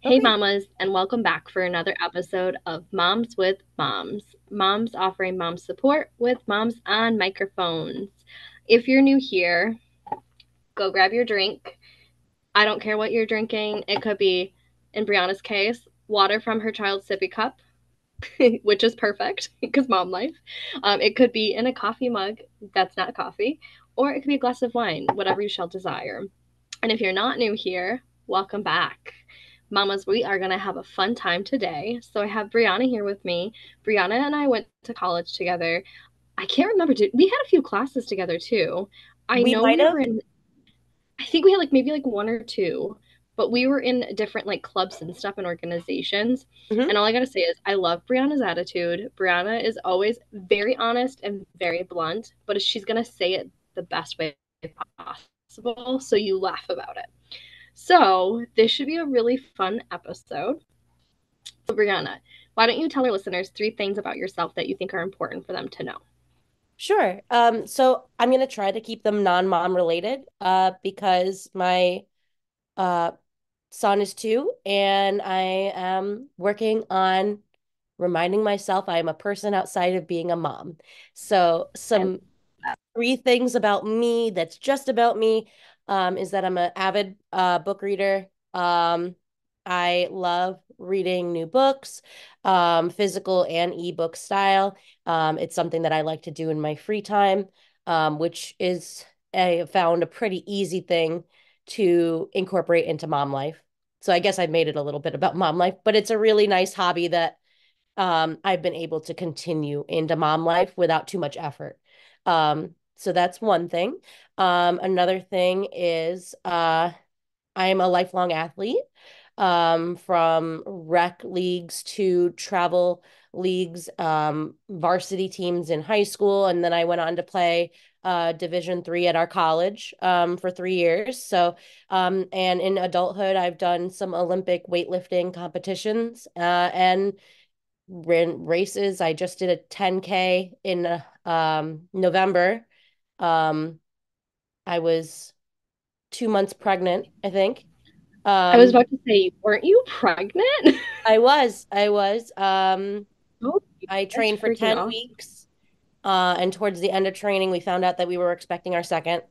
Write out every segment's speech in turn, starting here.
Hey, mamas, and welcome back for another episode of Moms with Moms. Moms offering mom support with moms on microphones. If you're new here, go grab your drink. I don't care what you're drinking. It could be, in Brianna's case, water from her child's sippy cup, which is perfect because mom life. Um, it could be in a coffee mug that's not coffee, or it could be a glass of wine, whatever you shall desire. And if you're not new here, welcome back. Mamas, we are going to have a fun time today. So I have Brianna here with me. Brianna and I went to college together. I can't remember. Did we had a few classes together too? I We know we were in. I think we had like maybe like one or two, but we were in different like clubs and stuff and organizations. Mhm. And all I gotta say is I love Brianna's attitude. Brianna is always very honest and very blunt, but she's gonna say it the best way possible, so you laugh about it. So this should be a really fun episode. So Brianna, why don't you tell our listeners three things about yourself that you think are important for them to know? Sure. Um, so I'm gonna try to keep them non-mom related, uh, because my uh son is two, and I am working on reminding myself I am a person outside of being a mom. So some three things about me that's just about me, um, is that I'm an avid uh book reader. Um, I love reading new books, um, physical and ebook style. Um, it's something that I like to do in my free time, um, which is I found a pretty easy thing to incorporate into mom life. So I guess I've made it a little bit about mom life, but it's a really nice hobby that um, I've been able to continue into mom life without too much effort. Um, so that's one thing. Um, another thing is uh, I am a lifelong athlete, um, from rec leagues to travel leagues, um, varsity teams in high school, and then I went on to play uh, Division three at our college um, for three years. So, um, and in adulthood, I've done some Olympic weightlifting competitions uh, and ran races. I just did a 10K in um, November. Um, I was two months pregnant, I think. I was Um, about to say, weren't you pregnant? I was, I was. Um, Oh, I trained for 10 awesome. weeks. Uh, and towards the end of training, we found out that we were expecting our second.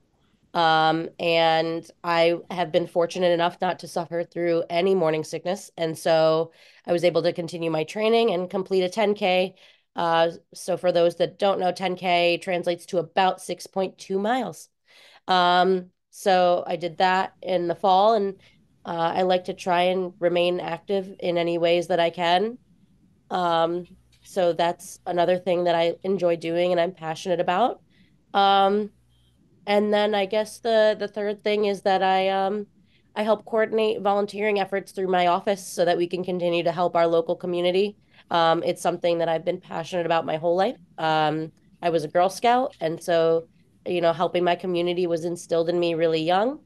Um, and I have been fortunate enough not to suffer through any morning sickness. And so I was able to continue my training and complete a 10K. Uh, so for those that don't know, 10K translates to about 6.2 miles. Um, so I did that in the fall, and uh, I like to try and remain active in any ways that I can. Um, so that's another thing that I enjoy doing and I'm passionate about. Um, and then I guess the the third thing is that I um I help coordinate volunteering efforts through my office so that we can continue to help our local community. Um, it's something that I've been passionate about my whole life. Um, I was a Girl Scout, and so you know, helping my community was instilled in me really young.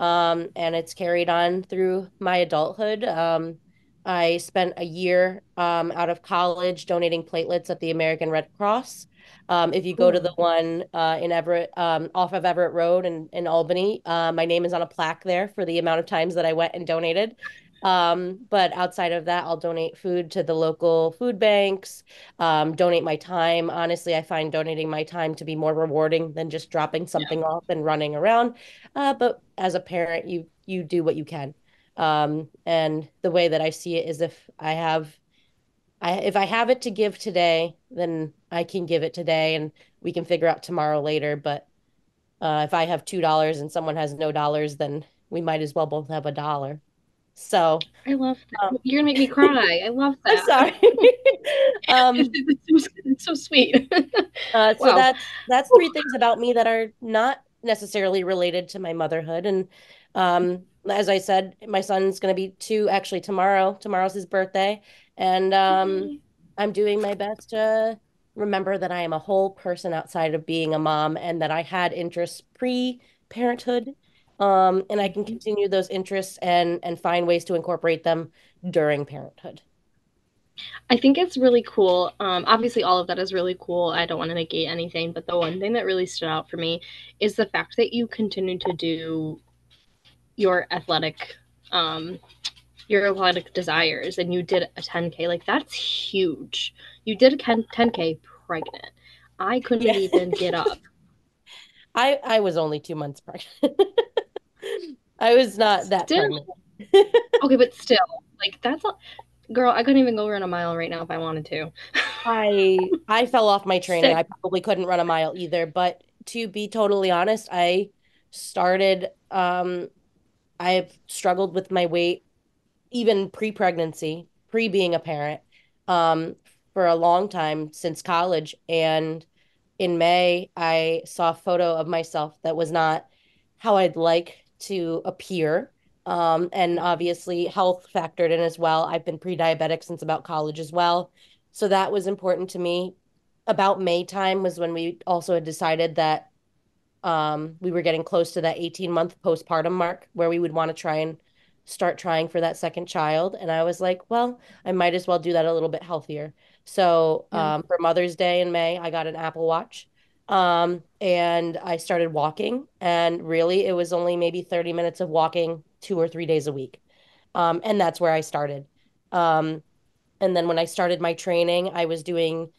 Um, and it's carried on through my adulthood. Um, I spent a year um, out of college donating platelets at the American Red Cross. Um, if you go to the one uh, in Everett, um, off of Everett Road in, in Albany, uh, my name is on a plaque there for the amount of times that I went and donated. Um, but outside of that, I'll donate food to the local food banks, um, donate my time. Honestly, I find donating my time to be more rewarding than just dropping Yeah. something off and running around. Uh, but as a parent, you you do what you can. Um, and the way that I see it is if I have I if I have it to give today, then I can give it today and we can figure out tomorrow later. But uh, if I have two dollars and someone has no dollars, then we might as well both have a dollar. So, I love um, that. You're gonna make me cry. I love that. I'm sorry. Um, It's so, it's so sweet. uh, so Wow. that's that's three things about me that are not necessarily related to my motherhood. And um, as I said, my son's going to be two actually tomorrow. Tomorrow's his birthday, and um, Yay. I'm doing my best to remember that I am a whole person outside of being a mom, and that I had interests pre-parenthood. Um, and I can Mhm. continue those interests and and find ways to incorporate them during parenthood. I think it's really cool. Um, obviously, all of that is really cool. I don't want to negate anything, but the one thing that really stood out for me is the fact that you continue to do your athletic, um, your athletic desires, and you did a 10k. Like that's huge. You did a 10k pregnant. I couldn't yeah. even get up. I I was only two months pregnant. I was not that still, pregnant. okay, but still, like that's a girl. I couldn't even go run a mile right now if I wanted to. I I fell off my training. Sick. I probably couldn't run a mile either. But to be totally honest, I started. Um, I've struggled with my weight, even pre-pregnancy, pre being a parent, um, for a long time since college, and in May, I saw a photo of myself that was not how I'd like to appear. Um, and obviously, health factored in as well. I've been pre diabetic since about college as well. So that was important to me. About May time was when we also had decided that um, we were getting close to that 18 month postpartum mark where we would want to try and start trying for that second child. And I was like, well, I might as well do that a little bit healthier. So um, for Mother's Day in May, I got an Apple Watch. Um, and I started walking. And really, it was only maybe 30 minutes of walking two or three days a week. Um, and that's where I started. Um, and then when I started my training, I was doing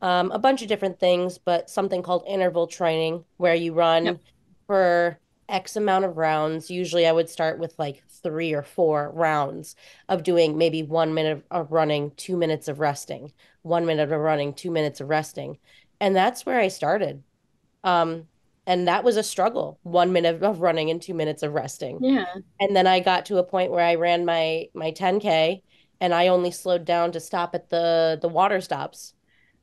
um, a bunch of different things, but something called interval training, where you run yep. for X amount of rounds. Usually I would start with like three or four rounds of doing maybe one minute of running, two minutes of resting, one minute of running, two minutes of resting. And that's where I started. Um, and that was a struggle, one minute of running and two minutes of resting. Yeah. And then I got to a point where I ran my my 10K and I only slowed down to stop at the the water stops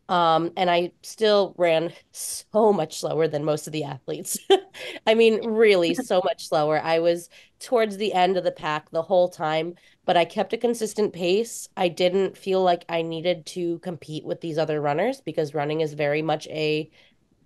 um, and I still ran so much slower than most of the athletes. I mean, really so much slower. I was towards the end of the pack the whole time, but I kept a consistent pace. I didn't feel like I needed to compete with these other runners because running is very much a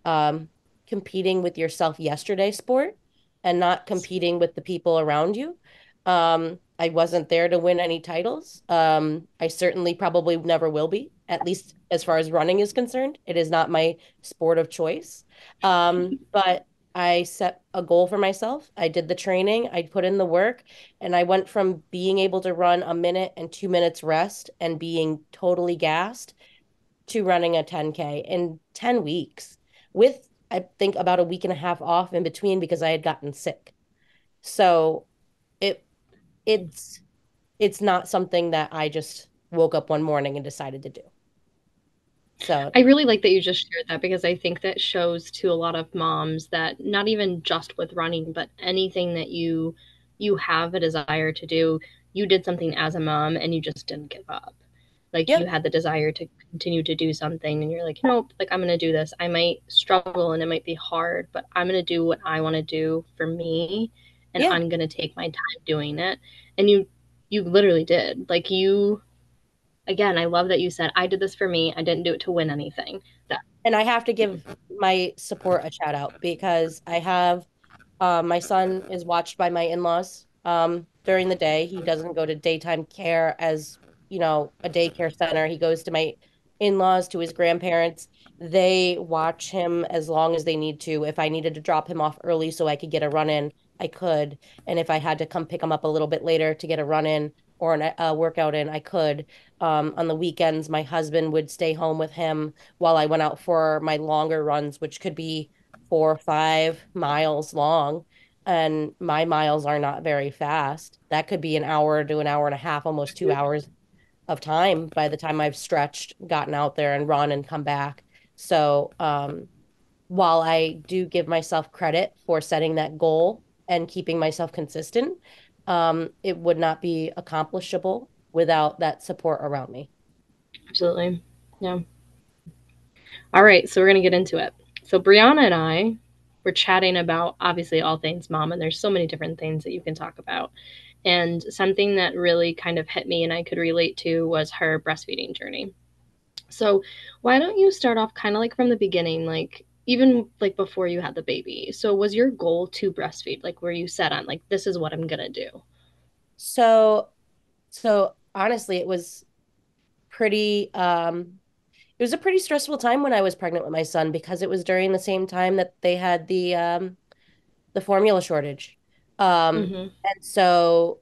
um, competing with yourself yesterday sport and not competing with the people around you. Um, I wasn't there to win any titles. Um, I certainly probably never will be, at least as far as running is concerned. It is not my sport of choice. Um, but I set a goal for myself. I did the training, I put in the work, and I went from being able to run a minute and two minutes rest and being totally gassed to running a 10K in 10 weeks with, I think, about a week and a half off in between because I had gotten sick. So it it's it's not something that I just woke up one morning and decided to do. So I really like that you just shared that because I think that shows to a lot of moms that not even just with running, but anything that you you have a desire to do, you did something as a mom and you just didn't give up. Like yep. you had the desire to continue to do something and you're like, nope, like I'm gonna do this. I might struggle and it might be hard, but I'm gonna do what I wanna do for me and yeah. I'm gonna take my time doing it. And you you literally did. Like you again, I love that you said I did this for me. I didn't do it to win anything. That and I have to give my support a shout out because I have uh, my son is watched by my in-laws um, during the day. He doesn't go to daytime care as you know a daycare center. He goes to my in-laws to his grandparents. They watch him as long as they need to. If I needed to drop him off early so I could get a run in, I could. And if I had to come pick him up a little bit later to get a run in or a uh, workout in, I could. Um, on the weekends, my husband would stay home with him while I went out for my longer runs, which could be four or five miles long. And my miles are not very fast. That could be an hour to an hour and a half, almost two hours of time by the time I've stretched, gotten out there and run and come back. So, um, while I do give myself credit for setting that goal and keeping myself consistent, um, it would not be accomplishable without that support around me. Absolutely. Yeah. All right. So we're going to get into it. So Brianna and I were chatting about obviously all things mom, and there's so many different things that you can talk about. And something that really kind of hit me and I could relate to was her breastfeeding journey. So, why don't you start off kind of like from the beginning? Like, even like before you had the baby. So was your goal to breastfeed? Like were you set on like this is what I'm going to do? So so honestly it was pretty um it was a pretty stressful time when I was pregnant with my son because it was during the same time that they had the um the formula shortage. Um hmm and so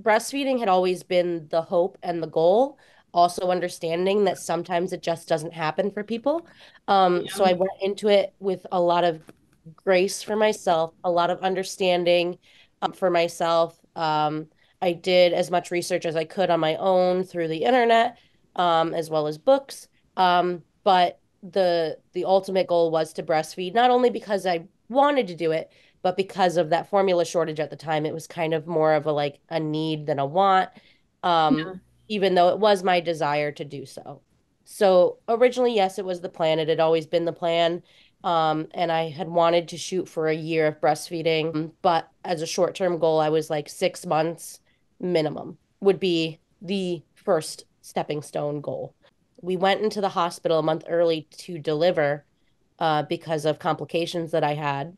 breastfeeding had always been the hope and the goal, also understanding that sometimes it just doesn't happen for people. Um, so I went into it with a lot of grace for myself, a lot of understanding um, for myself. Um, I did as much research as I could on my own through the internet, um, as well as books. Um, but the the ultimate goal was to breastfeed, not only because I wanted to do it, but because of that formula shortage at the time, it was kind of more of a like a need than a want, um, Yeah. Even though it was my desire to do so. So originally, yes, it was the plan. It had always been the plan. Um, and I had wanted to shoot for a year of breastfeeding, but as a short-term goal, I was like six months minimum would be the first stepping stone goal. We went into the hospital a month early to deliver uh, because of complications that I had.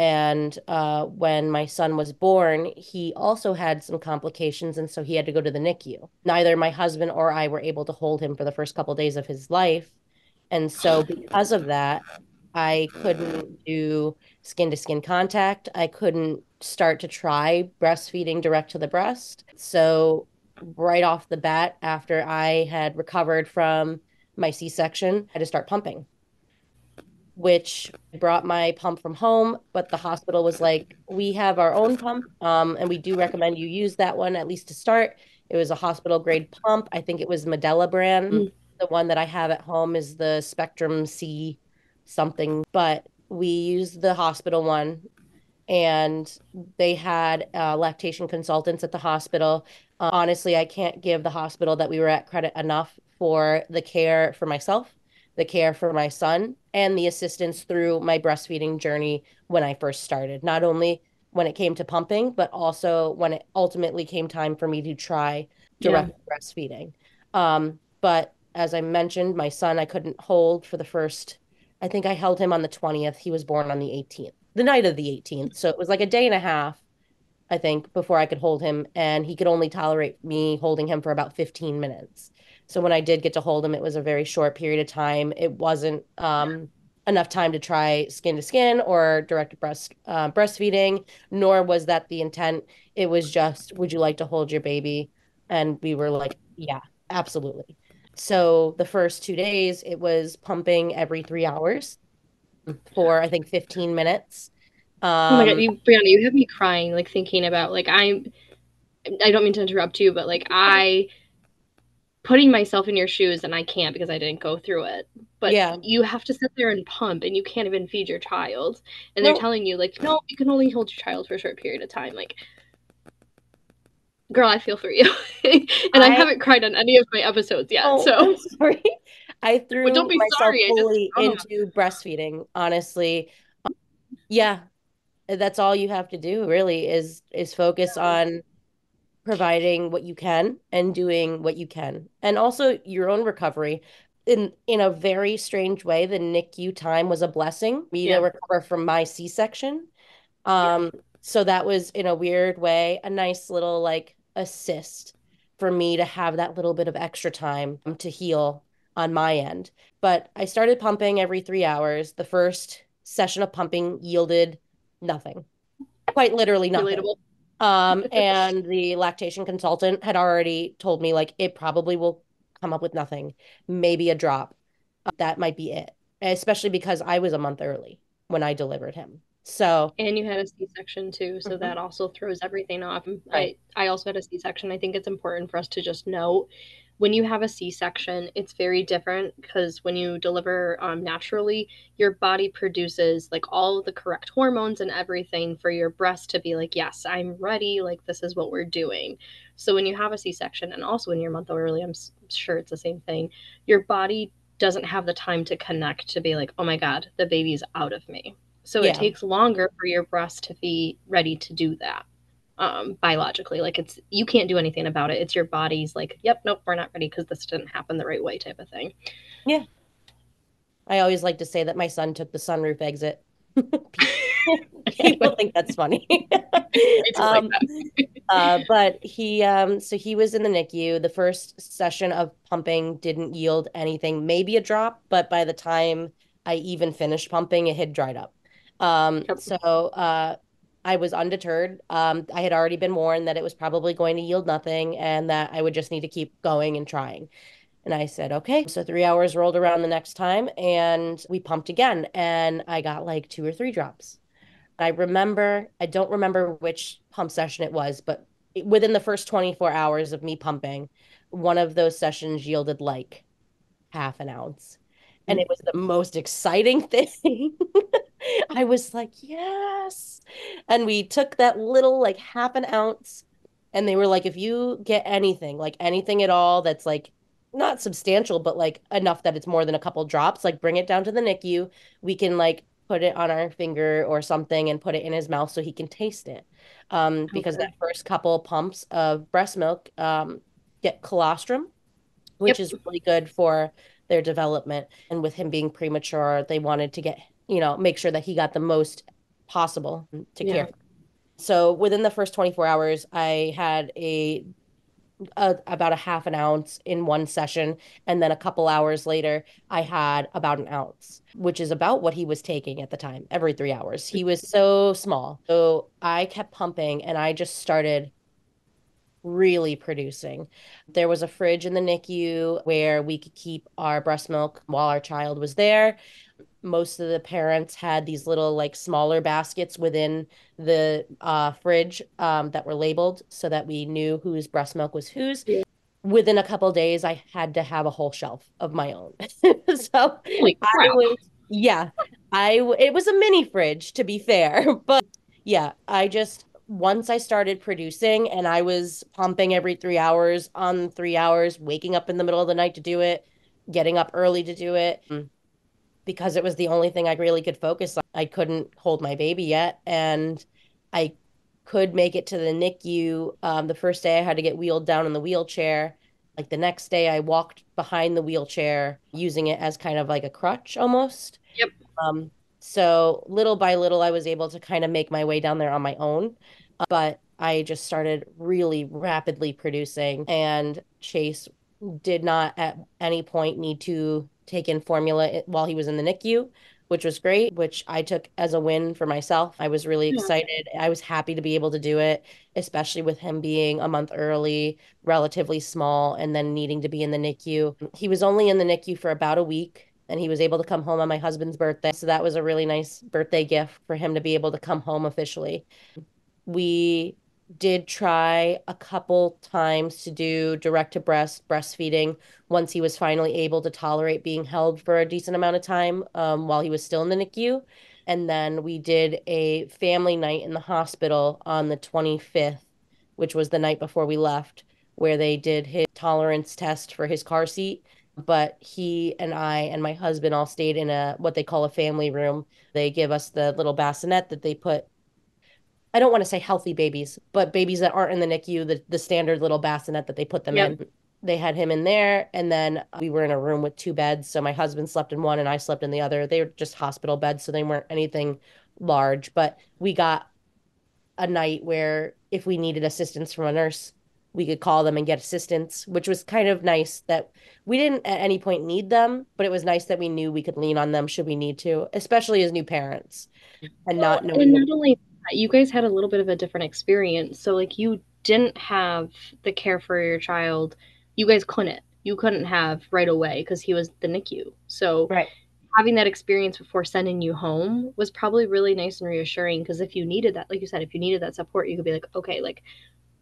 And uh, when my son was born, he also had some complications, and so he had to go to the NICU. Neither my husband or I were able to hold him for the first couple of days of his life. And so, because of that, I couldn't do skin to skin contact. I couldn't start to try breastfeeding direct to the breast. So, right off the bat, after I had recovered from my C-section, I had to start pumping which brought my pump from home, but the hospital was like, we have our own pump, um, and we do recommend you use that one at least to start. It was a hospital grade pump. I think it was Medela brand. Mm. The one that I have at home is the Spectrum C something, but we used the hospital one and they had uh, lactation consultants at the hospital. Uh, honestly, I can't give the hospital that we were at credit enough for the care for myself, the care for my son, and the assistance through my breastfeeding journey when I first started. Not only when it came to pumping, but also when it ultimately came time for me to try Yeah. direct breastfeeding. Um, but as I mentioned, my son I couldn't hold for the first, I think I held him on the 20th. He was born on the 18th the night of the 18th. So it was like a day and a half, I think, before I could hold him. And he could only tolerate me holding him for about 15 minutes. So when I did get to hold him, it was a very short period of time. It wasn't um, enough time to try skin to skin or direct breast uh, breastfeeding, nor was that the intent. It was just, would you like to hold your baby? And we were like, yeah, absolutely. So the first two days, it was pumping every three hours for I think 15 minutes. Oh my God, Um, you, Brianna, you have me crying, like thinking about like I'm. I don't mean to interrupt you, but like I putting myself in your shoes and I can't because I didn't go through it. But yeah. you have to sit there and pump and you can't even feed your child. And they're telling you like, no, you can only hold your child for a short period of time. Like, girl, I feel for you. and I I haven't cried on any of my episodes yet. oh, So, I'm sorry. I threw don't be myself sorry. Just fully oh, into breastfeeding, honestly. Um, yeah, that's all you have to do really is is focus on providing what you can and doing what you can. And also your own recovery. In in a very strange way, the NICU time was a blessing. Me to recover from my C-section. Yeah. Um, so that was in a weird way a nice little like assist for me to have that little bit of extra time to heal on my end. But I started pumping every three hours. The first session of pumping yielded nothing, quite literally nothing. Relatable. Um, and the lactation consultant had already told me like it probably will come up with nothing, maybe a drop. Uh, that might be it, especially because I was a month early when I delivered him. So, And you had a C-section too, so mhm, that also throws everything off. right. I I also had a C-section. I think it's important for us to just note when you have a C-section, it's very different because when you deliver um, naturally, your body produces like all the correct hormones and everything for your breast to be like, yes, I'm ready. Like this is what we're doing. So when you have a C-section, and also when you're a month early, I'm s- sure it's the same thing. Your body doesn't have the time to connect to be like, oh my God, the baby's out of me. So it takes longer for your breast to be ready to do that um, biologically. Like it's you can't do anything about it. It's your body's like, yep, nope, we're not ready because this didn't happen the right way type of thing. Yeah. I always like to say that my son took the sunroof exit. People, think that's funny. Like Um, that. Uh, but he, um, so he was in the NICU. The first session of pumping didn't yield anything, maybe a drop, but by the time I even finished pumping, it had dried up. Um, so uh, I was undeterred. Um, I had already been warned that it was probably going to yield nothing and that I would just need to keep going and trying. And I said, okay. So three hours rolled around the next time and we pumped again. And I got like two or three drops. I remember, I don't remember which pump session it was, but within the first 24 hours of me pumping, one of those sessions yielded like half an ounce. And it was the most exciting thing. I was like, yes. And we took that little, like half an ounce, and they were like, if you get anything, like anything at all that's like not substantial, but like enough that it's more than a couple drops, like bring it down to the NICU. We can like put it on our finger or something and put it in his mouth so he can taste it. Um, because Okay. that first couple pumps of breast milk um, get colostrum, which Yep. is really good for their development. And with him being premature, they wanted to get, you know, make sure that he got the most possible to Yeah. care for. So within the first 24 hours, I had a, a about a half an ounce in one session, and then a couple hours later, I had about an ounce, which is about what he was taking at the time, every three hours. He was so small. So I kept pumping, and I just started really producing. There was a fridge in the NICU where we could keep our breast milk while our child was there. Most of the parents had these little, like, smaller baskets within the uh, fridge um, that were labeled so that we knew whose breast milk was whose. Yeah. Within a couple days, I had to have a whole shelf of my own. So Holy I crap. was, yeah, I it was a mini fridge to be fair, but yeah, I just once I started producing and I was pumping every three hours on three hours, waking up in the middle of the night to do it, getting up early to do it, because it was the only thing I really could focus on. I couldn't hold my baby yet, and I could make it to the NICU. Um, the first day I had to get wheeled down in the wheelchair. Like the next day, I walked behind the wheelchair using it as kind of like a crutch almost. Yep. Um, so little by little, I was able to kind of make my way down there on my own. But I just started really rapidly producing, and Chase did not at any point need to take in formula while he was in the NICU, which was great, which I took as a win for myself. I was really excited. I was happy to be able to do it, especially with him being a month early, relatively small, and then needing to be in the NICU. He was only in the NICU for about a week. And he was able to come home on my husband's birthday. So that was a really nice birthday gift for him to be able to come home officially we did try a couple times to do direct to breast breastfeeding once he was finally able to tolerate being held for a decent amount of time um, while he was still in the NICU. And then we did a family night in the hospital on the 25th, which was the night before we left, where they did his tolerance test for his car seat. But he and I and my husband all stayed in a what they call a family room. They give us the little bassinet that they put I don't want to say healthy babies, but babies that aren't in the NICU, the, the standard little bassinet that they put them Yep. in. They had him in there, and then we were in a room with two beds. So my husband slept in one and I slept in the other. They were just hospital beds, so they weren't anything large, but we got a night where if we needed assistance from a nurse, we could call them and get assistance, which was kind of nice that we didn't at any point need them, but it was nice that we knew we could lean on them should we need to, especially as new parents and Well, not knowing what not only you guys had a little bit of a different experience. So, like, you didn't have the care for your child. You guys couldn't. You couldn't have right away because he was the NICU. So, Right. having that experience before sending you home was probably really nice and reassuring because if you needed that, like you said, if you needed that support, you could be like, okay, like,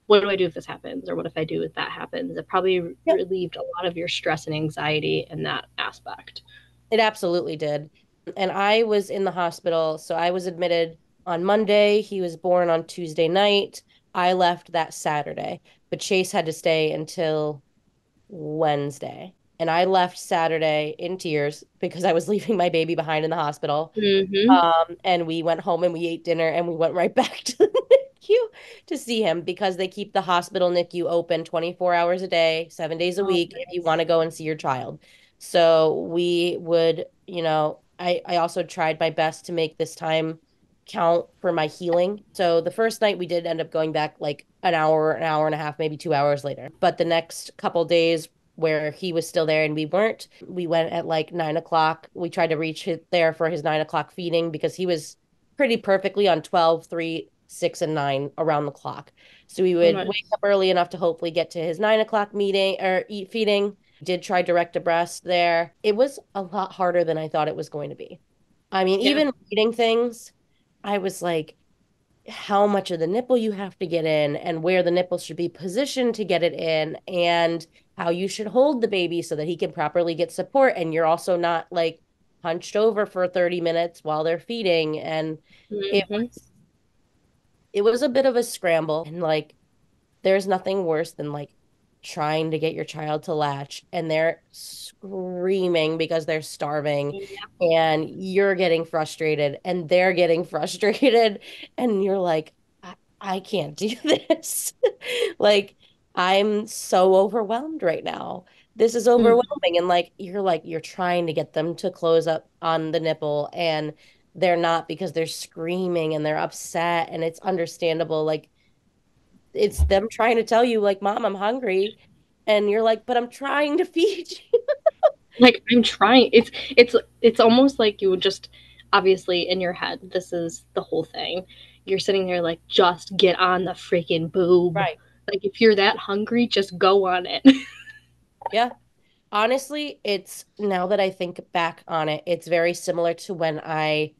what do I do if this happens? Or what if I do if that happens? It probably Yep. relieved a lot of your stress and anxiety in that aspect. It absolutely did. And I was in the hospital. So I was admitted on Monday. He was born on Tuesday night. I left that Saturday, but Chase had to stay until Wednesday. And I left Saturday in tears because I was leaving my baby behind in the hospital. Mm-hmm. Um, and we went home and we ate dinner and we went right back to the NICU to see him because they keep the hospital NICU open 24 hours a day, seven days a Oh, week if you want to go and see your child. So we would, you know, I, I also tried my best to make this time count for my healing. So the first night we did end up going back like an hour, an hour and a half, maybe two hours later. But the next couple days where he was still there and we weren't, we went at like nine o'clock. We tried to reach there for his nine o'clock feeding because he was pretty perfectly on 12, 3, 6, and 9 around the clock. So we would nice. wake up early enough to hopefully get to his nine o'clock meeting or eat feeding. Did try direct to breast there. It was a lot harder than I thought it was going to be. I mean, yeah. even reading things, I was like, how much of the nipple you have to get in and where the nipple should be positioned to get it in and how you should hold the baby so that he can properly get support and you're also not like hunched over for 30 minutes while they're feeding and mm-hmm. it was it was a bit of a scramble and like there's nothing worse than like trying to get your child to latch and they're screaming because they're starving yeah. and you're getting frustrated and they're getting frustrated and you're like I, I can't do this like i'm so overwhelmed right now this is mm-hmm. overwhelming mm. and like you're like you're trying to get them to close up on the nipple and they're not because they're screaming and they're upset and it's understandable like it's them trying to tell you like mom i'm hungry and you're like but i'm trying to feed you. Like i'm trying it's it's it's almost like you would just obviously in your head this is the whole thing. You're sitting there like just get on the freaking boob. Right. Like if you're that hungry just go on it. Yeah. Honestly it's now that i think back on it it's very similar to when i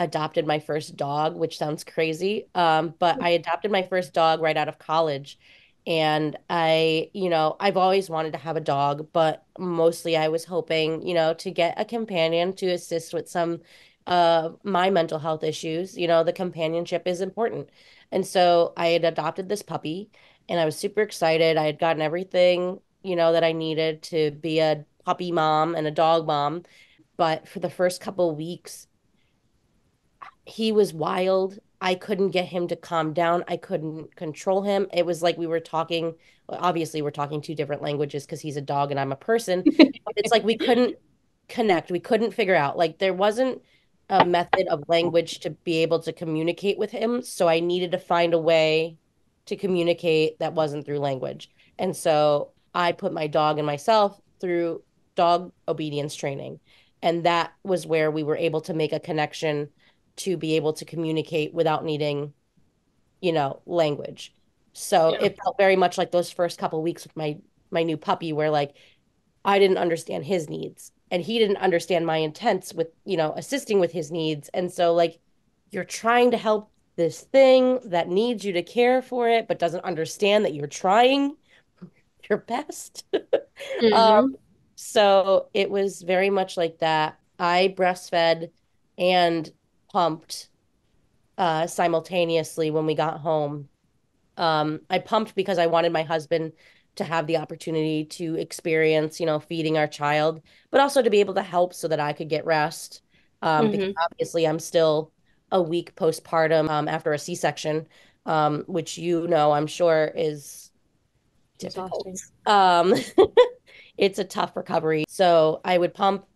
adopted my first dog, which sounds crazy. Um, but I adopted my first dog right out of college. And I, you know, I've always wanted to have a dog, but mostly I was hoping, you know, to get a companion to assist with some uh my mental health issues. You know, the companionship is important. And so I had adopted this puppy and I was super excited. I had gotten everything, you know, that I needed to be a puppy mom and a dog mom. But for the first couple weeks, he was wild. I couldn't get him to calm down. I couldn't control him. It was like we were talking. Obviously, we're talking two different languages because he's a dog and I'm a person. it's like we couldn't connect. We couldn't figure out. Like there wasn't a method of language to be able to communicate with him. So I needed to find a way to communicate that wasn't through language. And so I put my dog and myself through dog obedience training. And that was where we were able to make a connection to be able to communicate without needing, you know, language. So yeah. it felt very much like those first couple weeks with my my new puppy where like I didn't understand his needs and he didn't understand my intents with, you know, assisting with his needs. And so like you're trying to help this thing that needs you to care for it but doesn't understand that you're trying your best. mm-hmm. um, so it was very much like that. I breastfed and pumped uh, simultaneously when we got home. Um, I pumped because I wanted my husband to have the opportunity to experience, you know, feeding our child, but also to be able to help so that I could get rest. Um, mm-hmm. Because obviously, I'm still a week postpartum um, after a C section, um, which you know, I'm sure is difficult. Um, it's a tough recovery. So I would pump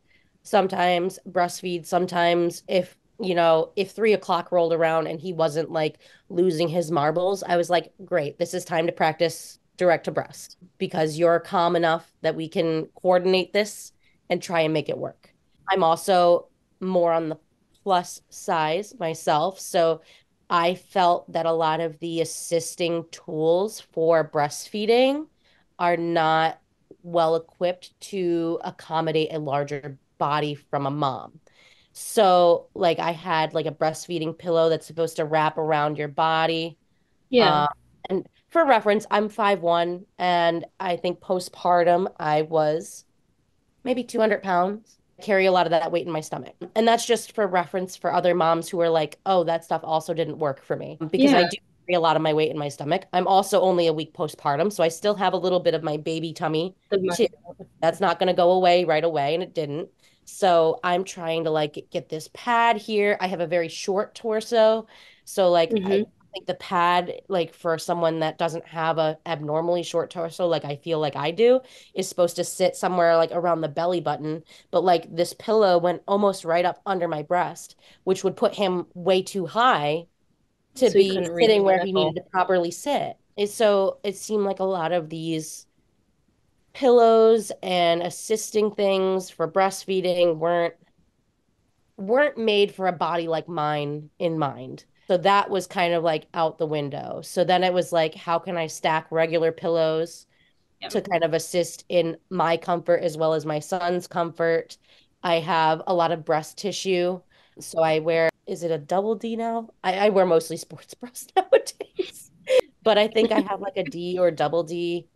sometimes, breastfeed sometimes if you know, if three o'clock rolled around and he wasn't like losing his marbles, I was like, great, this is time to practice direct to breast because you're calm enough that we can coordinate this and try and make it work. I'm also more on the plus size myself. So I felt that a lot of the assisting tools for breastfeeding are not well equipped to accommodate a larger body from a mom. So, like, I had like a breastfeeding pillow that's supposed to wrap around your body. Yeah. Uh, and for reference, I'm five one, and I think postpartum I was maybe 200 pounds. I carry a lot of that weight in my stomach. And that's just for reference for other moms who are like, oh, that stuff also didn't work for me because yeah. I do carry a lot of my weight in my stomach. I'm also only a week postpartum, so I still have a little bit of my baby tummy. Too. That's not going to go away right away, and it didn't. So I'm trying to like get this pad here. I have a very short torso. So like mm-hmm. I think the pad, like for someone that doesn't have a abnormally short torso, like I feel like I do, is supposed to sit somewhere like around the belly button. But like this pillow went almost right up under my breast, which would put him way too high to So be sitting where he needed to properly sit. And so it seemed like a lot of these pillows and assisting things for breastfeeding weren't weren't made for a body like mine in mind. So that was kind of like out the window. So then it was like, how can I stack regular pillows Yeah. to kind of assist in my comfort as well as my son's comfort? I have a lot of breast tissue. So I wear, is it a double D now? I, I wear mostly sports bras nowadays. But I think I have like a D or double D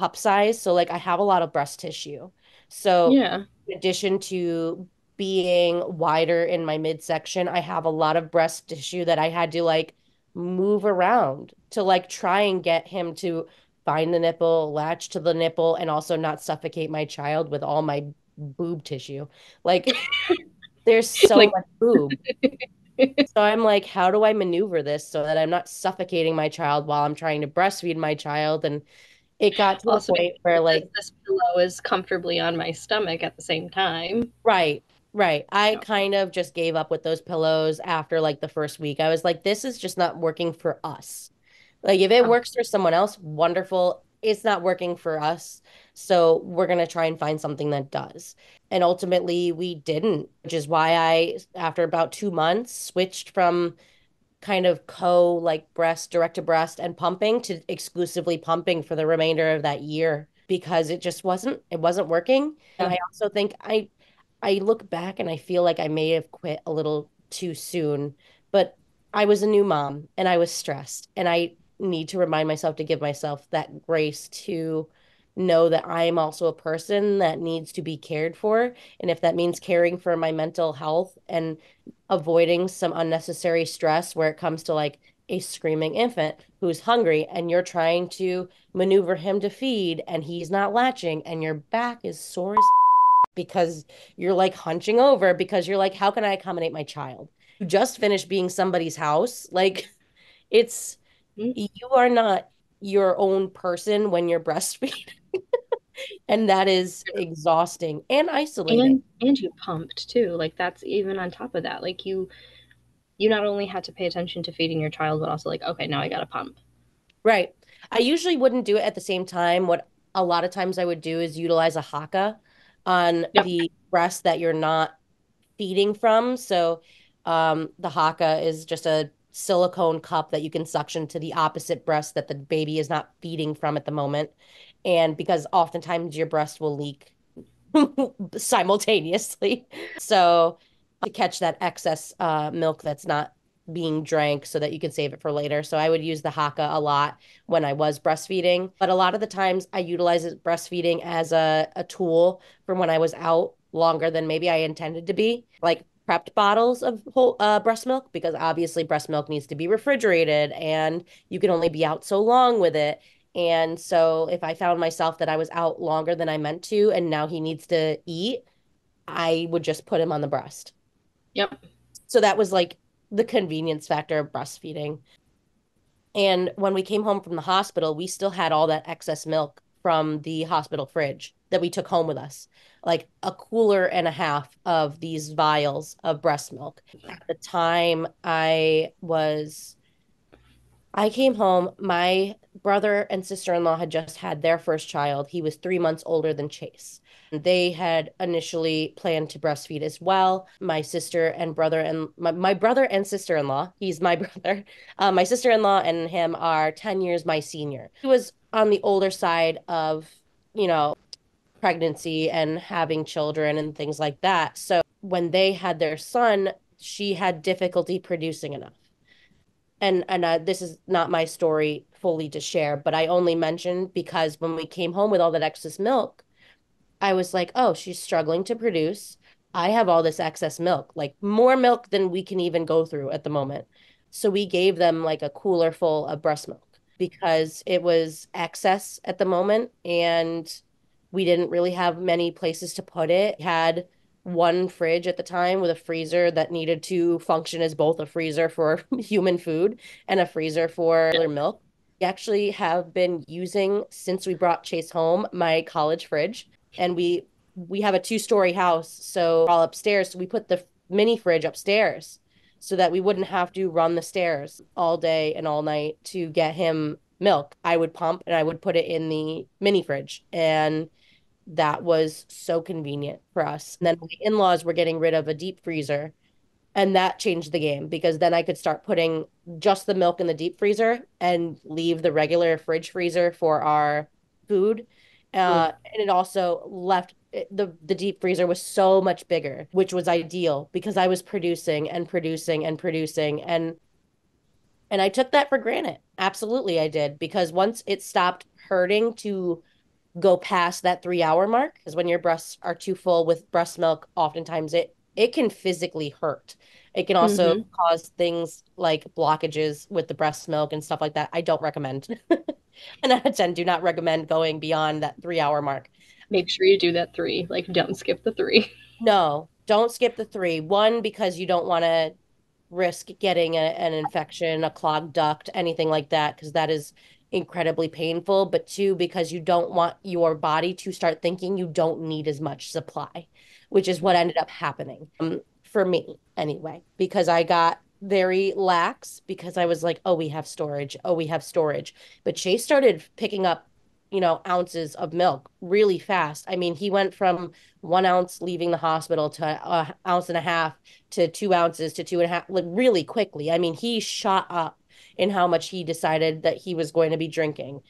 cup size. So like I have a lot of breast tissue. So Yeah. in addition to being wider in my midsection, I have a lot of breast tissue that I had to like move around to like try and get him to find the nipple, latch to the nipple, and also not suffocate my child with all my boob tissue. Like there's so Like much boob. So I'm like, how do I maneuver this so that I'm not suffocating my child while I'm trying to breastfeed my child? And it got to a point where like this pillow is comfortably on my stomach at the same time. Right, right. I Yeah. kind of just gave up with those pillows after like the first week. I was like, this is just not working for us. Like, if it Yeah. works for someone else, wonderful. It's not working for us. So we're going to try and find something that does. And ultimately, we didn't, which is why I, after about two months, switched from kind of co like breast direct to breast and pumping to exclusively pumping for the remainder of that year because it just wasn't it wasn't working. And I also think I I look back and I feel like I may have quit a little too soon but I was a new mom and I was stressed and I need to remind myself to give myself that grace to know that I am also a person that needs to be cared for and if that means caring for my mental health and avoiding some unnecessary stress where it comes to like a screaming infant who's hungry and you're trying to maneuver him to feed and he's not latching and your back is sore as because you're like hunching over because you're like, how can I accommodate my child? You just finished being somebody's house. Like it's Mhm. you are not your own person when you're breastfeeding. And that is exhausting and isolating. And and you pumped too. Like that's even on top of that. Like you you not only had to pay attention to feeding your child, but also like, okay, now I gotta pump. Right. I usually wouldn't do it at the same time. What a lot of times I would do is utilize a Haakaa on Yep. the breast that you're not feeding from. So um, the Haakaa is just a silicone cup that you can suction to the opposite breast that the baby is not feeding from at the moment. And because oftentimes your breast will leak simultaneously. So to catch that excess uh, milk that's not being drank so that you can save it for later. So I would use the Haakaa a lot when I was breastfeeding. But a lot of the times I utilize breastfeeding as a, a tool for when I was out longer than maybe I intended to be. Like prepped bottles of whole uh, breast milk because obviously breast milk needs to be refrigerated and you can only be out so long with it. And so if I found myself that I was out longer than I meant to and now he needs to eat, I would just put him on the breast. Yep. So that was like the convenience factor of breastfeeding. And when we came home from the hospital, we still had all that excess milk from the hospital fridge that we took home with us, like a cooler and a half of these vials of breast milk. At the time I was, I came home, my brother and sister-in-law had just had their first child. He was three months older than Chase. They had initially planned to breastfeed as well. My sister and brother and my, my brother and sister-in-law, he's my brother. Uh, my sister-in-law and him are 10 years my senior. He was on the older side of, you know, pregnancy and having children and things like that. So when they had their son, she had difficulty producing enough. And and uh, this is not my story fully to share, but I only mentioned because when we came home with all that excess milk, I was like, oh, she's struggling to produce. I have all this excess milk, like more milk than we can even go through at the moment. So we gave them like a cooler full of breast milk because it was excess at the moment and we didn't really have many places to put it. We had one fridge at the time with a freezer that needed to function as both a freezer for human food and a freezer for milk. We actually have been using since we brought Chase home my college fridge and we we have a two-story house so all upstairs so we put the mini fridge upstairs so that we wouldn't have to run the stairs all day and all night to get him milk. I would pump and I would put it in the mini fridge and that was so convenient for us. And then my in-laws were getting rid of a deep freezer and that changed the game because then I could start putting just the milk in the deep freezer and leave the regular fridge freezer for our food. Uh, mm. And it also left the the deep freezer was so much bigger, which was ideal because I was producing and producing and producing and and I took that for granted. Absolutely, I did because once it stopped hurting to go past that three hour mark, because when your breasts are too full with breast milk, oftentimes it it can physically hurt. It can also mm-hmm. cause things like blockages with the breast milk and stuff like that. I don't recommend. and out of 10, do not recommend going beyond that three hour mark. Make sure you do that three. Like, don't skip the three. No, don't skip the three. One, because you don't want to risk getting a, an infection, a clogged duct, anything like that, because that is incredibly painful. But two, because you don't want your body to start thinking you don't need as much supply, which is what ended up happening um, for me anyway, because I got very lax because I was like, oh, we have storage. Oh, we have storage. But Chase started picking up, you know, ounces of milk really fast. I mean, he went from one ounce leaving the hospital to an ounce and a half to two ounces to two and a half, like really quickly. I mean, he shot up in how much he decided that he was going to be drinking.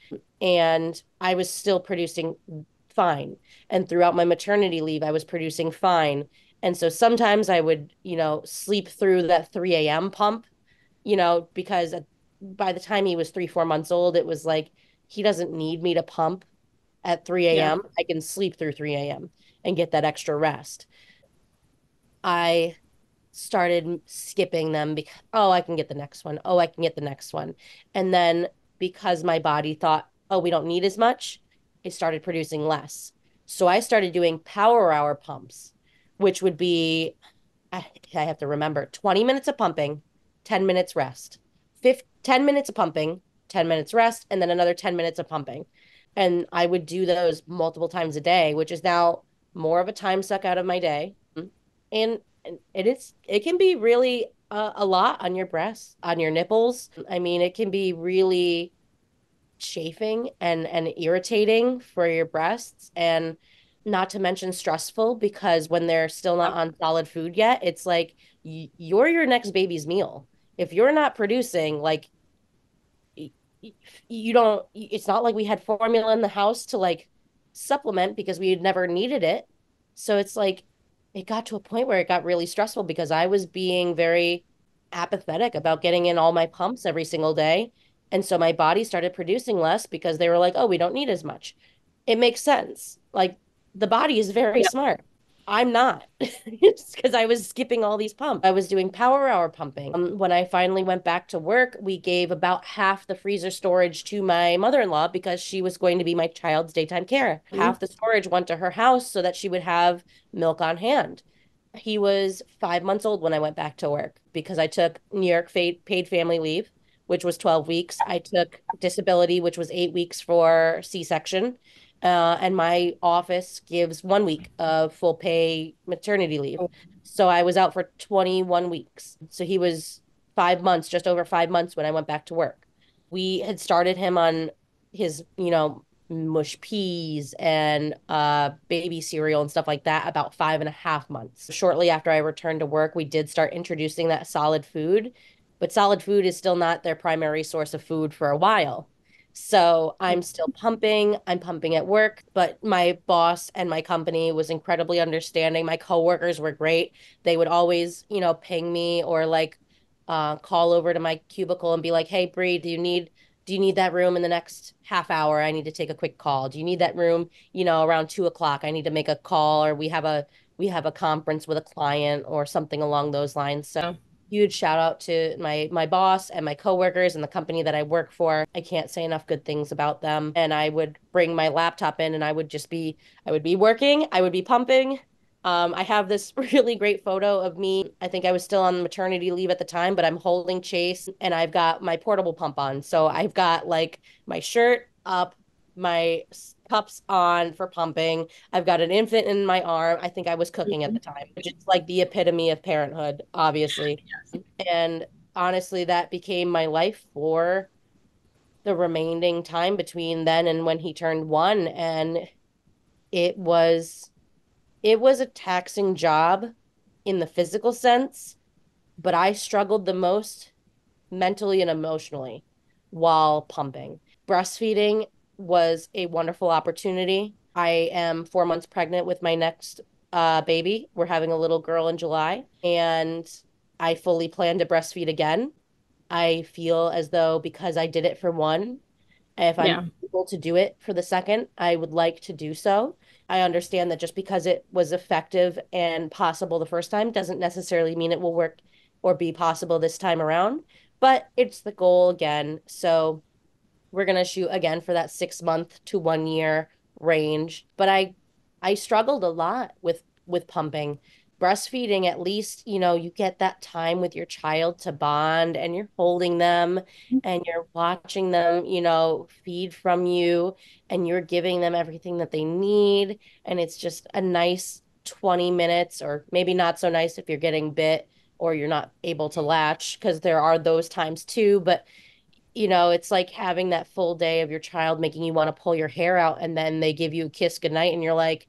And I was still producing fine. And throughout my maternity leave, I was producing fine. And so sometimes I would, you know, sleep through that 3 a.m. pump, you know, because by the time he was three, four months old, it was like, he doesn't need me to pump at 3 a.m. Yeah. I can sleep through 3 a.m. and get that extra rest. I started skipping them because, oh, I can get the next one. Oh, I can get the next one. And then because my body thought, oh, we don't need as much, it started producing less. So I started doing power hour pumps, which would be, I, I have to remember 20 minutes of pumping, 10 minutes rest, 15, 10 minutes of pumping, 10 minutes rest, and then another 10 minutes of pumping. And I would do those multiple times a day, which is now more of a time suck out of my day. And it is it can be really uh, a lot on your breasts, on your nipples. I mean, it can be really chafing and and irritating for your breasts and not to mention stressful because when they're still not on solid food yet, it's like you're your next baby's meal. If you're not producing, like you don't it's not like we had formula in the house to like supplement because we had never needed it. So it's like it got to a point where it got really stressful because I was being very apathetic about getting in all my pumps every single day. And so my body started producing less because they were like, oh, we don't need as much. It makes sense. Like the body is very yep. smart. I'm not because I was skipping all these pumps. I was doing power hour pumping. Um, when I finally went back to work, we gave about half the freezer storage to my mother in law because she was going to be my child's daytime care. Mm-hmm. Half the storage went to her house so that she would have milk on hand. He was five months old when I went back to work because I took New York paid family leave, which was 12 weeks. I took disability, which was eight weeks for C section uh, and my office gives one week of full pay maternity leave. Oh. So I was out for 21 weeks. So he was five months, just over five months when I went back to work. We had started him on his, you know, mush peas and uh, baby cereal and stuff like that about five and a half months. Shortly after I returned to work, we did start introducing that solid food, but solid food is still not their primary source of food for a while. So I'm still pumping. I'm pumping at work, but my boss and my company was incredibly understanding. My coworkers were great. They would always, you know, ping me or like uh, call over to my cubicle and be like, "Hey, Bree, do you need do you need that room in the next half hour? I need to take a quick call. Do you need that room, you know, around two o'clock? I need to make a call, or we have a we have a conference with a client or something along those lines." So huge shout out to my my boss and my coworkers and the company that I work for. I can't say enough good things about them. And I would bring my laptop in and I would just be I would be working, I would be pumping, Um, I have this really great photo of me. I think I was still on maternity leave at the time, but I'm holding Chase and I've got my portable pump on. So I've got like my shirt up, my cups on for pumping. I've got an infant in my arm. I think I was cooking at the mm-hmm. time, which is like the epitome of parenthood, obviously. Yes. And honestly, that became my life for the remaining time between then and when he turned one. And it was it was a taxing job in the physical sense, but I struggled the most mentally and emotionally while pumping. Breastfeeding was a wonderful opportunity. I am four months pregnant with my next uh, baby. We're having a little girl in July, and I fully plan to breastfeed again. I feel as though because I did it for one, if I'm yeah. able to do it for the second, I would like to do so. I understand that just because it was effective and possible the first time doesn't necessarily mean it will work or be possible this time around, but it's the goal again. So we're going to shoot again for that 6 month to 1 year range, but I I struggled a lot with with pumping breastfeeding at least you know you get that time with your child to bond and you're holding them mm-hmm. and you're watching them you know feed from you and you're giving them everything that they need. And it's just a nice 20 minutes or maybe not so nice if you're getting bit or you're not able to latch because there are those times too. But you know it's like having that full day of your child making you want to pull your hair out and then they give you a kiss goodnight and you're like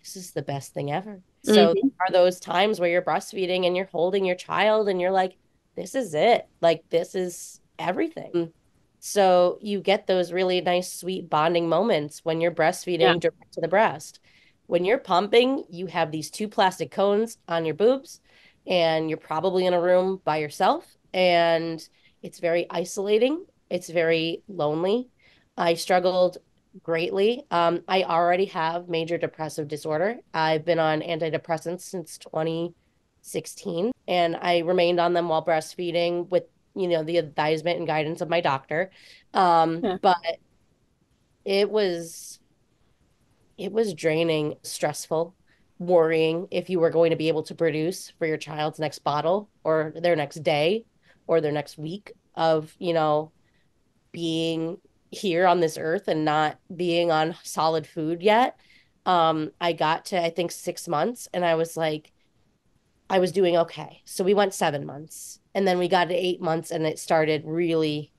this is the best thing ever so mm-hmm. are those times where you're breastfeeding and you're holding your child and you're like, this is it. Like this is everything. So you get those really nice, sweet bonding moments when you're breastfeeding yeah. direct to the breast. When you're pumping, you have these two plastic cones on your boobs, and you're probably in a room by yourself. And it's very isolating. It's very lonely. I struggled greatly. Um, I already have major depressive disorder. I've been on antidepressants since 2016, and I remained on them while breastfeeding with you know the advisement and guidance of my doctor. Um, yeah. But it was it was draining, stressful, worrying if you were going to be able to produce for your child's next bottle or their next day or their next week of you know being here on this earth and not being on solid food yet. Um i got to i think 6 months and i was like i was doing okay. So we went 7 months and then we got to 8 months and it started really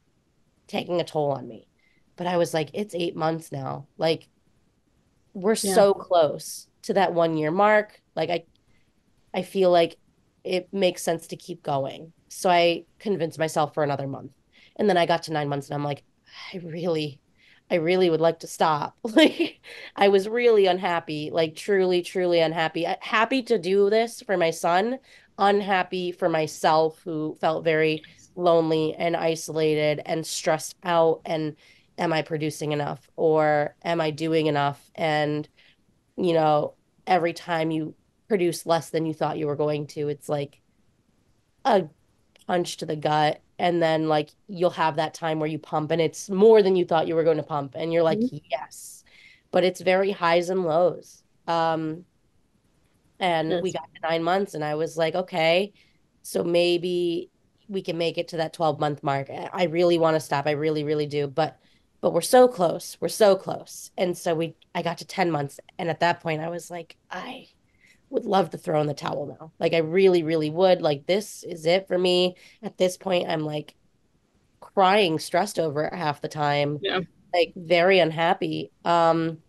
taking a toll on me. But i was like it's 8 months now. Like we're yeah. so close to that 1 year mark. Like i i feel like it makes sense to keep going so i convinced myself for another month and then i got to 9 months and i'm like I really, I really would like to stop. Like, I was really unhappy, like, truly, truly unhappy. Uh, happy to do this for my son, unhappy for myself, who felt very lonely and isolated and stressed out. And am I producing enough or am I doing enough? And, you know, every time you produce less than you thought you were going to, it's like a punch to the gut and then like you'll have that time where you pump and it's more than you thought you were going to pump and you're like mm-hmm. yes. But it's very highs and lows. Um and That's... we got to nine months and i was like okay so maybe we can make it to that 12 month mark. I really want to stop. I really really do. But but we're so close. We're so close. And so we i got to 10 months and at that point i was like i would love to throw in the towel now. Like I really, really would. Like this is it for me. At this point, I'm like crying, stressed over it half the time. Yeah. Like very unhappy. Um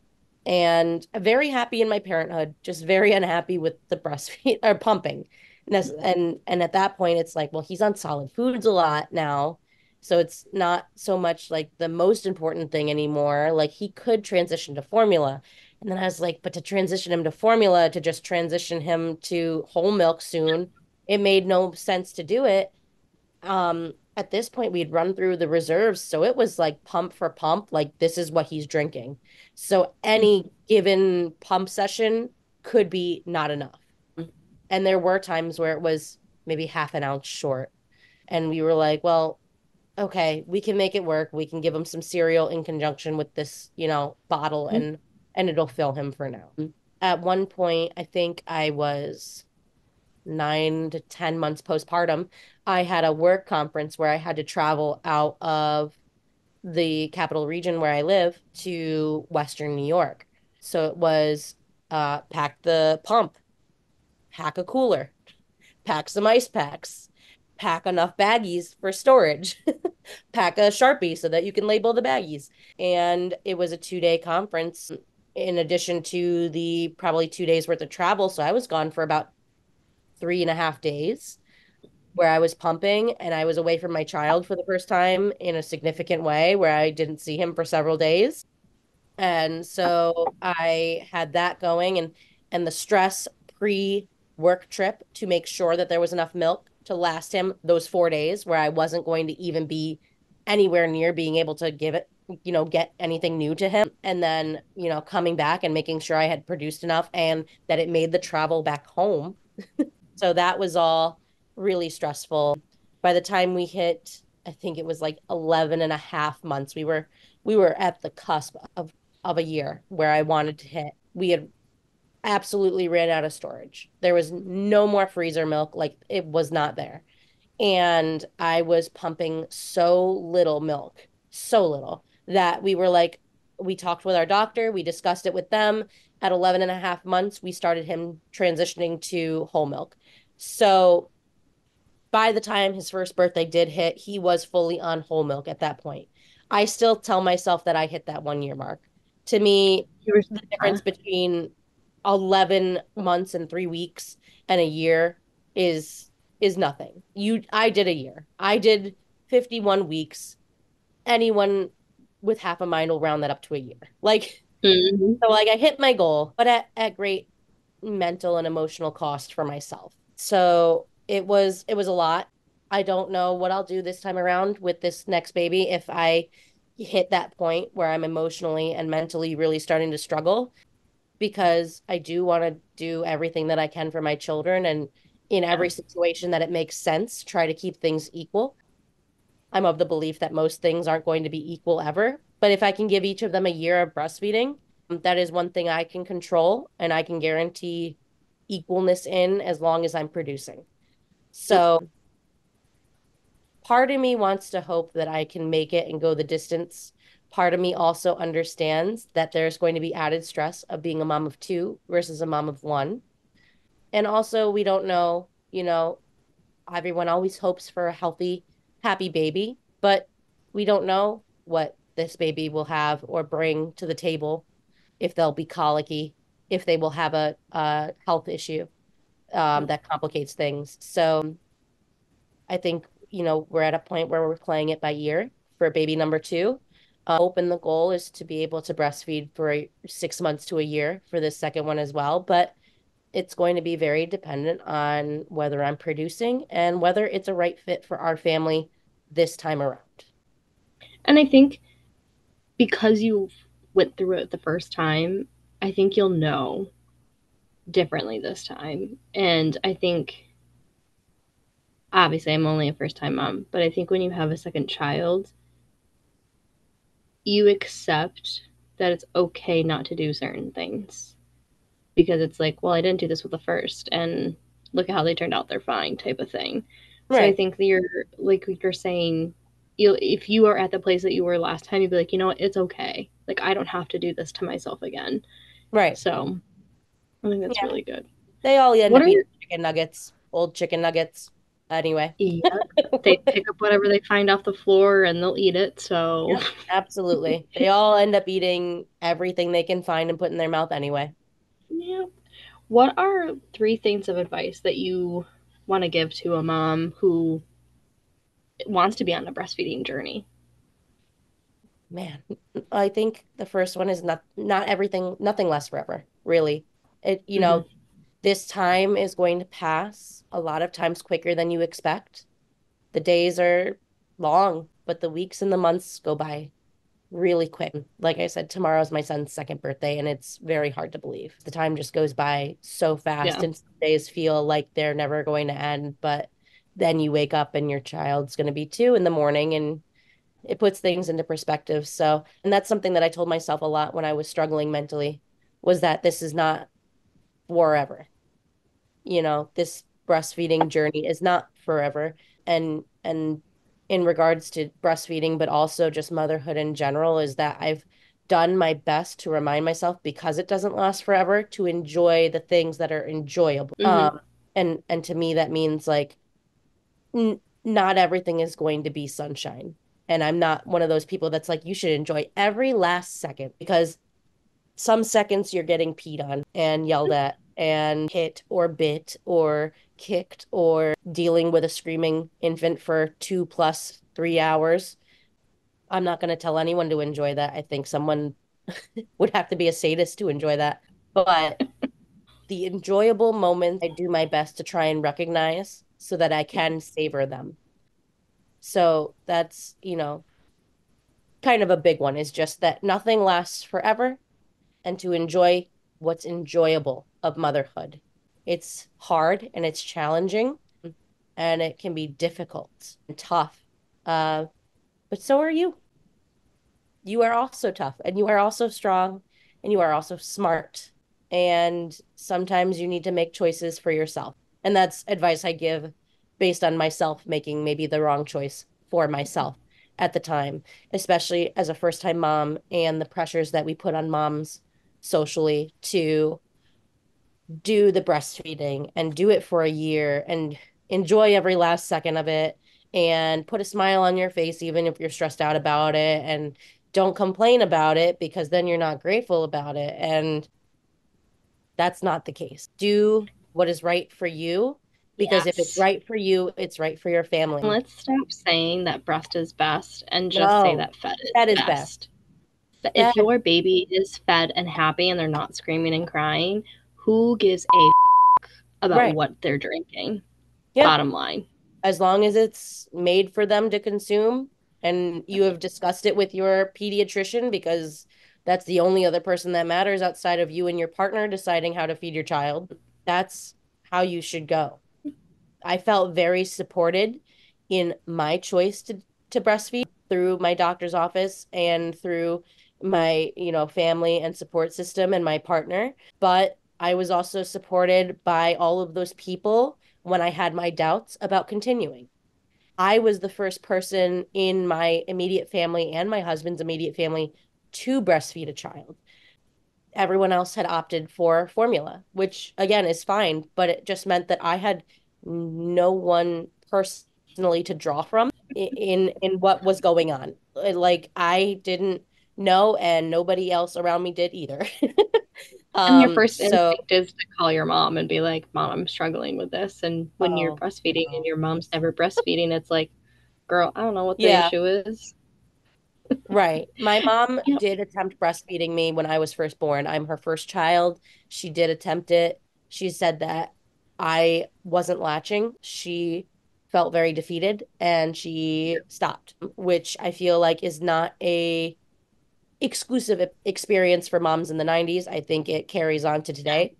and very happy in my parenthood, just very unhappy with the breastfeed or pumping. And, and and at that point it's like, well, he's on solid foods a lot now. So it's not so much like the most important thing anymore. Like he could transition to formula. And then I was like, but to transition him to formula, to just transition him to whole milk soon, it made no sense to do it. Um, at this point, we'd run through the reserves. So it was like pump for pump, like this is what he's drinking. So any given pump session could be not enough. And there were times where it was maybe half an ounce short. And we were like, well, okay, we can make it work. We can give him some cereal in conjunction with this, you know, bottle mm-hmm. and and it'll fill him for now. at one point, I think I was nine to 10 months postpartum, I had a work conference where I had to travel out of the capital region where I live to Western New York. So it was uh, pack the pump, pack a cooler, pack some ice packs, pack enough baggies for storage, pack a Sharpie so that you can label the baggies. And it was a two day conference in addition to the probably two days worth of travel. So I was gone for about three and a half days where I was pumping and I was away from my child for the first time in a significant way where I didn't see him for several days. And so I had that going and and the stress pre work trip to make sure that there was enough milk to last him those 4 days where I wasn't going to even be anywhere near being able to give it you know get anything new to him and then you know coming back and making sure I had produced enough and that it made the travel back home so that was all really stressful. By the time we hit, I think it was like 11 and a half months, we were we were at the cusp of of a year where I wanted to hit. We had absolutely ran out of storage. There was no more freezer milk, like it was not there. And I was pumping so little milk, so little that we were like, we talked with our doctor, we discussed it with them. At 11 and a half months, we started him transitioning to whole milk. So by the time his first birthday did hit, he was fully on whole milk at that point. I still tell myself that I hit that one year mark. To me, the difference between 11 months and 3 weeks and a year is is nothing. You I did a year. I did 51 weeks. Anyone with half a mind will round that up to a year. Like mm-hmm. so like I hit my goal, but at, at great mental and emotional cost for myself. So it was it was a lot. I don't know what I'll do this time around with this next baby if I hit that point where I'm emotionally and mentally really starting to struggle because I do want to do everything that I can for my children and in every situation that it makes sense, try to keep things equal. I'm of the belief that most things aren't going to be equal ever, but if I can give each of them a year of breastfeeding, that is one thing I can control and I can guarantee equalness in as long as I'm producing. So part of me wants to hope that I can make it and go the distance. Part of me also understands that there's going to be added stress of being a mom of two versus a mom of one. And also, we don't know, you know, everyone always hopes for a healthy, happy baby, but we don't know what this baby will have or bring to the table if they'll be colicky, if they will have a, a health issue um, that complicates things. So I think, you know, we're at a point where we're playing it by ear for baby number two. Uh, open the goal is to be able to breastfeed for six months to a year for this second one as well. But it's going to be very dependent on whether I'm producing and whether it's a right fit for our family this time around. And I think because you went through it the first time, I think you'll know differently this time. And I think obviously I'm only a first time mom, but I think when you have a second child, you accept that it's okay not to do certain things because it's like, well, I didn't do this with the first, and look at how they turned out; they're fine, type of thing. Right. So I think that you're like you're saying, you if you are at the place that you were last time, you'd be like, you know what, it's okay. Like I don't have to do this to myself again. Right. So I think that's yeah. really good. They all end what up eating chicken nuggets, old chicken nuggets. Anyway, yeah, they pick up whatever they find off the floor and they'll eat it. So yeah, absolutely, they all end up eating everything they can find and put in their mouth anyway. Yeah. What are three things of advice that you want to give to a mom who wants to be on a breastfeeding journey? Man, I think the first one is not not everything, nothing lasts forever, really. It, you know, mm-hmm. this time is going to pass a lot of times quicker than you expect. The days are long, but the weeks and the months go by really quick. Like I said, tomorrow's my son's second birthday, and it's very hard to believe. The time just goes by so fast, yeah. and days feel like they're never going to end. But then you wake up and your child's going to be two in the morning, and it puts things into perspective. So, and that's something that I told myself a lot when I was struggling mentally was that this is not forever. You know, this breastfeeding journey is not forever. And and in regards to breastfeeding, but also just motherhood in general, is that I've done my best to remind myself because it doesn't last forever to enjoy the things that are enjoyable. Mhm. Um, and and to me that means like n not everything is going to be sunshine. And I'm not one of those people that's like, you should enjoy every last second because some seconds you're getting peed on and yelled at and hit or bit or kicked or dealing with a screaming infant for two plus three hours. I'm not going to tell anyone to enjoy that. I think someone would have to be a sadist to enjoy that. But the enjoyable moments, I do my best to try and recognize so that I can savor them. So that's, you know, kind of a big one is just that nothing lasts forever and to enjoy what's enjoyable of motherhood. It's hard and it's challenging and it can be difficult and tough. Uh, but so are you. You are also tough and you are also strong and you are also smart. And sometimes you need to make choices for yourself. And that's advice I give based on myself making maybe the wrong choice for myself at the time, especially as a first time mom and the pressures that we put on moms socially to do the breastfeeding and do it for a year and enjoy every last second of it and put a smile on your face even if you're stressed out about it and don't complain about it because then you're not grateful about it. And that's not the case. Do what is right for you because if it's right for you it's right for your family. Let's stop saying that breast is best and just say that fed is that is best. best. If that your baby is fed and happy and they're not screaming and crying, who gives a f- about right what they're drinking? yeah Bottom line. as long as it's made for them to consume and you have discussed it with your pediatrician because that's the only other person that matters outside of you and your partner deciding how to feed your child. That's how you should go. I felt very supported in my choice to to breastfeed through my doctor's office and through my, you know, family and support system and my partner, but I was also supported by all of those people when I had my doubts about continuing. I was the first person in my immediate family and my husband's immediate family to breastfeed a child. Everyone else had opted for formula, which again is fine, but it just meant that I had no one personally to draw from in in what was going on. Like I didn't know and nobody else around me did either. And your Um, first so instinct is to call your mom and be like, Mom, I'm struggling with this. And when you're oh breastfeeding and your mom's never breastfeeding, it's like, girl, I don't know what the Yeah, issue is. Right. My mom did attempt breastfeeding me when I was first born. I'm her first child. She did attempt it. She said that I wasn't latching. She felt very defeated and she stopped, which I feel like is not a exclusive experience for moms in the 90s. I think it carries on to today.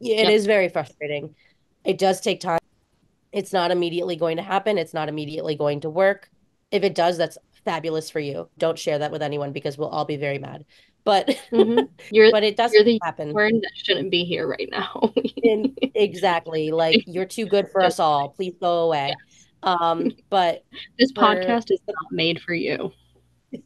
Yeah, It Yep. is very frustrating. It does take time. It's not immediately going to happen. It's not immediately going to work. If it does, that's fabulous for you. Don't share that with anyone because we'll all be very mad. But hmm You're but it does you're the happen. that shouldn't be here right now. Exactly, like you're too good for us all. Please go away. Um, but This podcast is not made for you.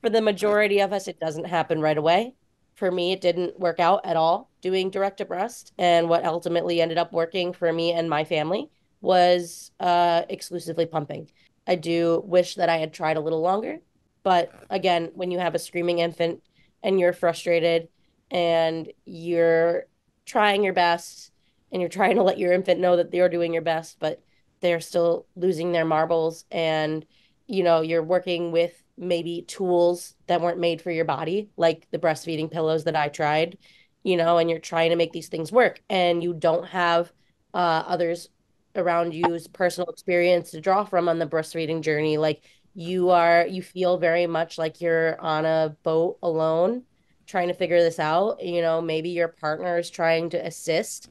for the majority of us, it doesn't happen right away. For me, it didn't work out at all doing direct to breast. And what ultimately ended up working for me and my family was uh, exclusively pumping. I do wish that I had tried a little longer. But again, when you have a screaming infant and you're frustrated and you're trying your best and you're trying to let your infant know that they're doing your best, but they're still losing their marbles and you know, you're working with maybe tools that weren't made for your body, like the breastfeeding pillows that I tried, you know, and you're trying to make these things work and you don't have uh, others around you's personal experience to draw from on the breastfeeding journey. Like you are, you feel very much like you're on a boat alone trying to figure this out. You know, maybe your partner is trying to assist,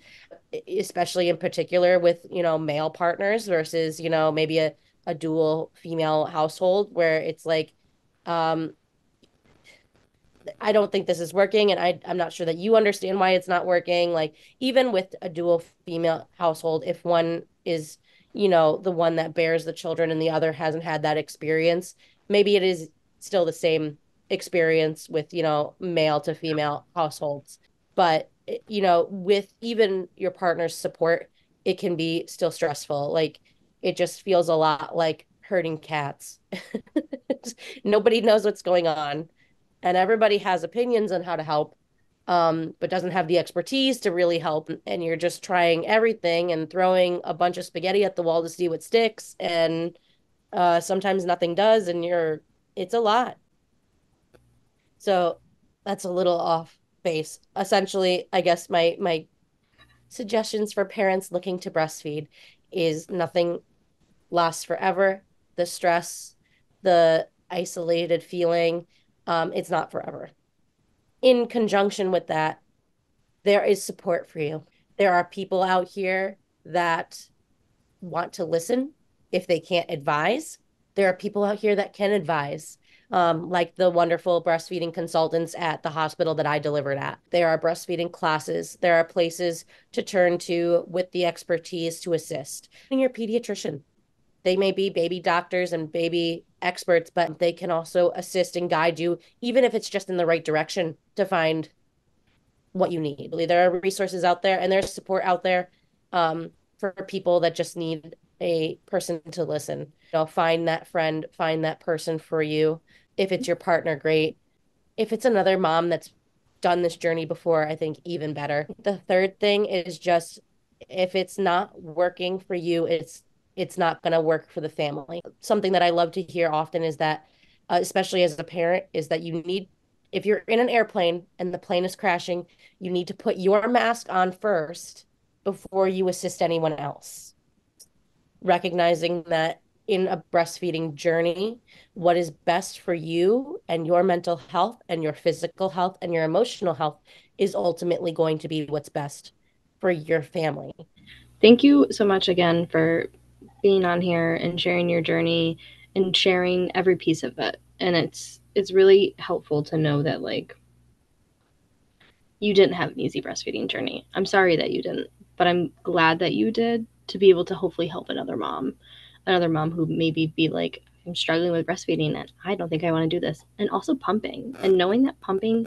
especially in particular with, you know, male partners versus, you know, maybe a a dual female household where it's like um I don't think this is working, and I, I'm not sure that you understand why it's not working. Like, even with a dual female household, if one is, you know, the one that bears the children and the other hasn't had that experience, maybe it is still the same experience with, you know, male to female households. But, you know, with even your partner's support, it can be still stressful. Like, it just feels a lot like herding cats. Nobody knows what's going on and everybody has opinions on how to help um, but doesn't have the expertise to really help and you're just trying everything and throwing a bunch of spaghetti at the wall to see what sticks and uh, sometimes nothing does and you're it's a lot so that's a little off base essentially i guess my my suggestions for parents looking to breastfeed is nothing lasts forever the stress the isolated feeling um, it's not forever. In conjunction with that, there is support for you. There are people out here that want to listen if they can't advise. There are people out here that can advise, um, like the wonderful breastfeeding consultants at the hospital that I delivered at. There are breastfeeding classes. There are places to turn to with the expertise to assist. And your pediatrician. They may be baby doctors and baby experts, but they can also assist and guide you, even if it's just in the right direction to find what you need. There are resources out there and there's support out there um, for people that just need a person to listen. You know, find that friend, find that person for you. If it's your partner, great. If it's another mom that's done this journey before, I think even better. The third thing is just if it's not working for you, it's it's not going to work for the family. Something that I love to hear often is that, uh, especially as a parent, is that you need, if you're in an airplane and the plane is crashing, you need to put your mask on first before you assist anyone else. Recognizing that in a breastfeeding journey, what is best for you and your mental health and your physical health and your emotional health is ultimately going to be what's best for your family. Thank you so much again for being on here and sharing your journey and sharing every piece of it. And it's it's really helpful to know that like you didn't have an easy breastfeeding journey. I'm sorry that you didn't, but I'm glad that you did to be able to hopefully help another mom, another mom who maybe be like, I'm struggling with breastfeeding and I don't think I want to do this. And also pumping and knowing that pumping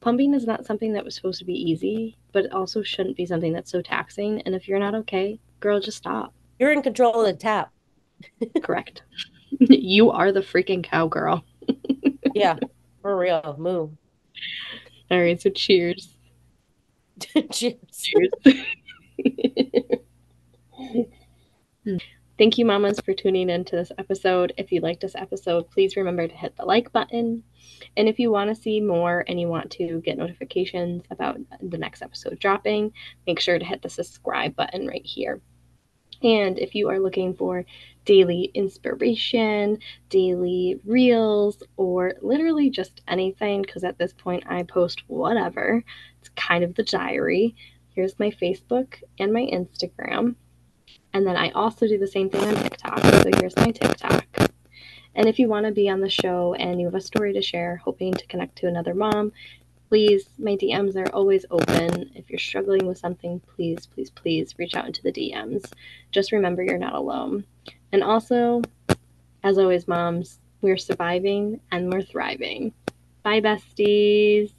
pumping is not something that was supposed to be easy, but it also shouldn't be something that's so taxing. And if you're not okay, girl, just stop. You're in control of the tap. Correct. you are the freaking cowgirl. yeah, for real. Move. All right, so cheers. cheers. Cheers. Thank you, mamas, for tuning into this episode. If you liked this episode, please remember to hit the like button. And if you want to see more and you want to get notifications about the next episode dropping, make sure to hit the subscribe button right here. And if you are looking for daily inspiration, daily reels, or literally just anything, because at this point I post whatever, it's kind of the diary. Here's my Facebook and my Instagram. And then I also do the same thing on TikTok. So here's my TikTok. And if you want to be on the show and you have a story to share, hoping to connect to another mom, please, my DMs are always open. If you're struggling with something, please, please, please reach out into the DMs. Just remember you're not alone. And also, as always, moms, we're surviving and we're thriving. Bye, besties.